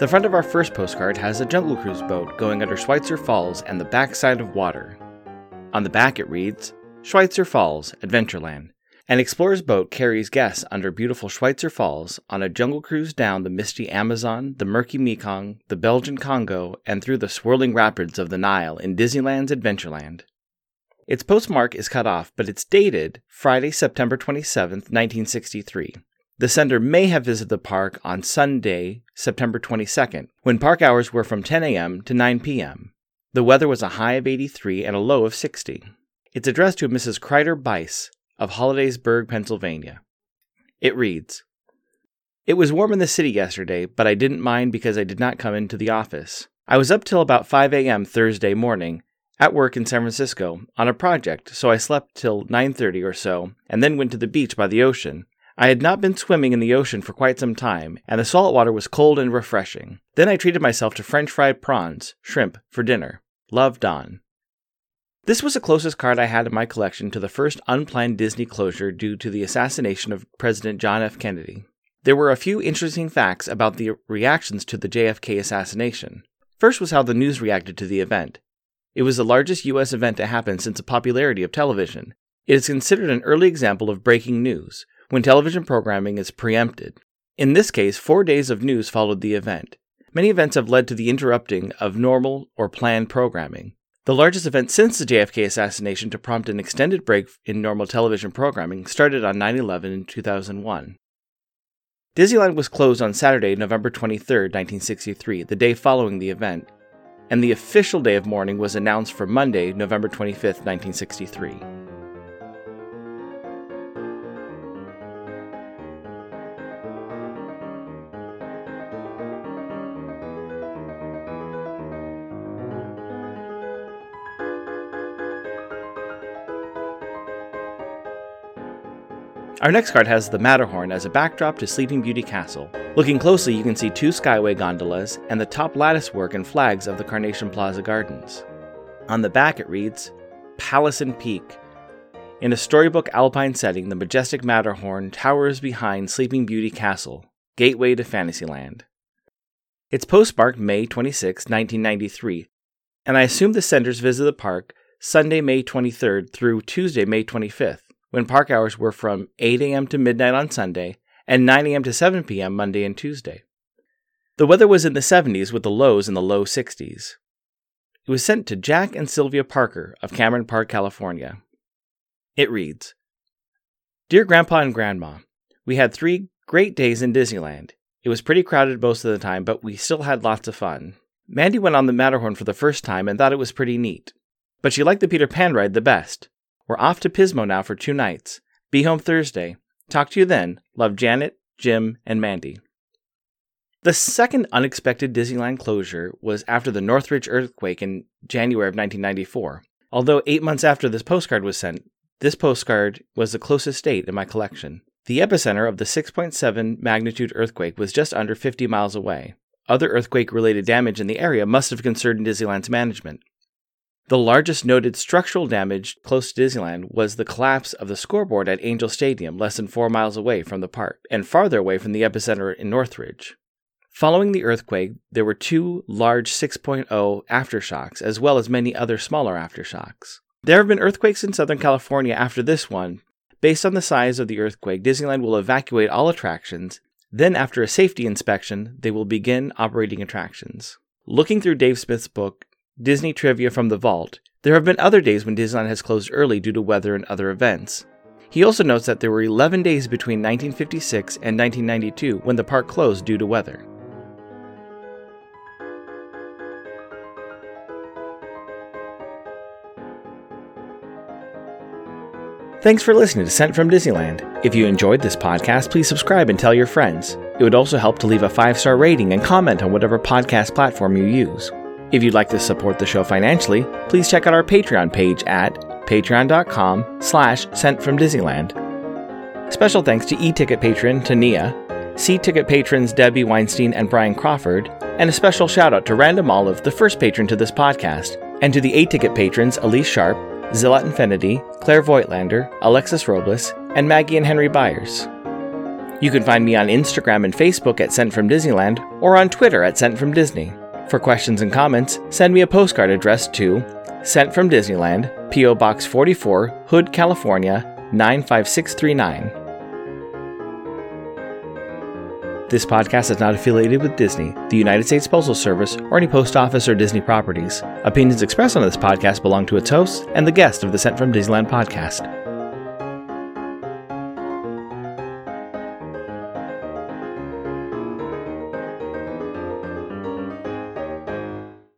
The front of our first postcard has a Jungle Cruise boat going under Schweitzer Falls and the backside of water. On the back it reads, Schweitzer Falls, Adventureland. An explorer's boat carries guests under beautiful Schweitzer Falls on a jungle cruise down the misty Amazon, the murky Mekong, the Belgian Congo, and through the swirling rapids of the Nile in Disneyland's Adventureland. Its postmark is cut off, but it's dated Friday, September 27, 1963. The sender may have visited the park on Sunday, September 22nd, when park hours were from 10 a.m. to 9 p.m. The weather was a high of 83 and a low of 60. It's addressed to Mrs. Kreider Bice of Hollidaysburg, Pennsylvania. It reads It was warm in the city yesterday, but I didn't mind because I did not come into the office. I was up till about 5 a.m. Thursday morning at work in San Francisco on a project, so I slept till 9:30 or so and then went to the beach by the ocean I had not been swimming in the ocean for quite some time, and the salt water was cold and refreshing. Then I treated myself to French fried prawns, shrimp, for dinner. Love, Don. This was the closest card I had in my collection to the first unplanned Disney closure due to the assassination of President John F. Kennedy. There were a few interesting facts about the reactions to the JFK assassination. First was how the news reacted to the event. It was the largest U.S. event to happen since the popularity of television. It is considered an early example of breaking news, when television programming is preempted. In this case, four days of news followed the event. Many events have led to the interrupting of normal or planned programming. The largest event since the JFK assassination to prompt an extended break in normal television programming started on 9 11 in 2001. Disneyland was closed on Saturday, November 23, 1963, the day following the event, and the official day of mourning was announced for Monday, November 25, 1963. Our next card has the Matterhorn as a backdrop to Sleeping Beauty Castle. Looking closely, you can see two Skyway gondolas and the top lattice work and flags of the Carnation Plaza Gardens. On the back, it reads Palace and Peak. In a storybook alpine setting, the majestic Matterhorn towers behind Sleeping Beauty Castle, gateway to Fantasyland. It's postmarked May 26, 1993, and I assume the senders visit the park Sunday, May 23rd through Tuesday, May 25th when park hours were from 8 a.m. to midnight on Sunday and 9 a.m. to 7 p.m. Monday and Tuesday. The weather was in the 70s with the lows in the low 60s. It was sent to Jack and Sylvia Parker of Cameron Park, California. It reads Dear Grandpa and Grandma, we had three great days in Disneyland. It was pretty crowded most of the time, but we still had lots of fun. Mandy went on the Matterhorn for the first time and thought it was pretty neat. But she liked the Peter Pan ride the best. We're off to Pismo now for two nights. Be home Thursday. Talk to you then. Love Janet, Jim, and Mandy. The second unexpected Disneyland closure was after the Northridge earthquake in January of 1994. Although eight months after this postcard was sent, this postcard was the closest date in my collection. The epicenter of the 6.7 magnitude earthquake was just under 50 miles away. Other earthquake related damage in the area must have concerned Disneyland's management. The largest noted structural damage close to Disneyland was the collapse of the scoreboard at Angel Stadium, less than four miles away from the park, and farther away from the epicenter in Northridge. Following the earthquake, there were two large 6.0 aftershocks, as well as many other smaller aftershocks. There have been earthquakes in Southern California after this one. Based on the size of the earthquake, Disneyland will evacuate all attractions. Then, after a safety inspection, they will begin operating attractions. Looking through Dave Smith's book, Disney trivia from the vault, there have been other days when Disneyland has closed early due to weather and other events. He also notes that there were 11 days between 1956 and 1992 when the park closed due to weather. Thanks for listening to Sent from Disneyland. If you enjoyed this podcast, please subscribe and tell your friends. It would also help to leave a five star rating and comment on whatever podcast platform you use. If you'd like to support the show financially, please check out our Patreon page at patreon.com slash sent from Disneyland. Special thanks to e-ticket patron Tania, C-ticket patrons Debbie Weinstein and Brian Crawford, and a special shout out to Random Olive, the first patron to this podcast, and to the A-ticket patrons Elise Sharp, Zillat Infinity, Claire Voigtlander, Alexis Robles, and Maggie and Henry Byers. You can find me on Instagram and Facebook at Sent from Disneyland or on Twitter at Sent from Disney. For questions and comments, send me a postcard addressed to Sent from Disneyland, P.O. Box 44, Hood, California 95639. This podcast is not affiliated with Disney, the United States Postal Service, or any post office or Disney properties. Opinions expressed on this podcast belong to its hosts and the guest of the Sent from Disneyland podcast.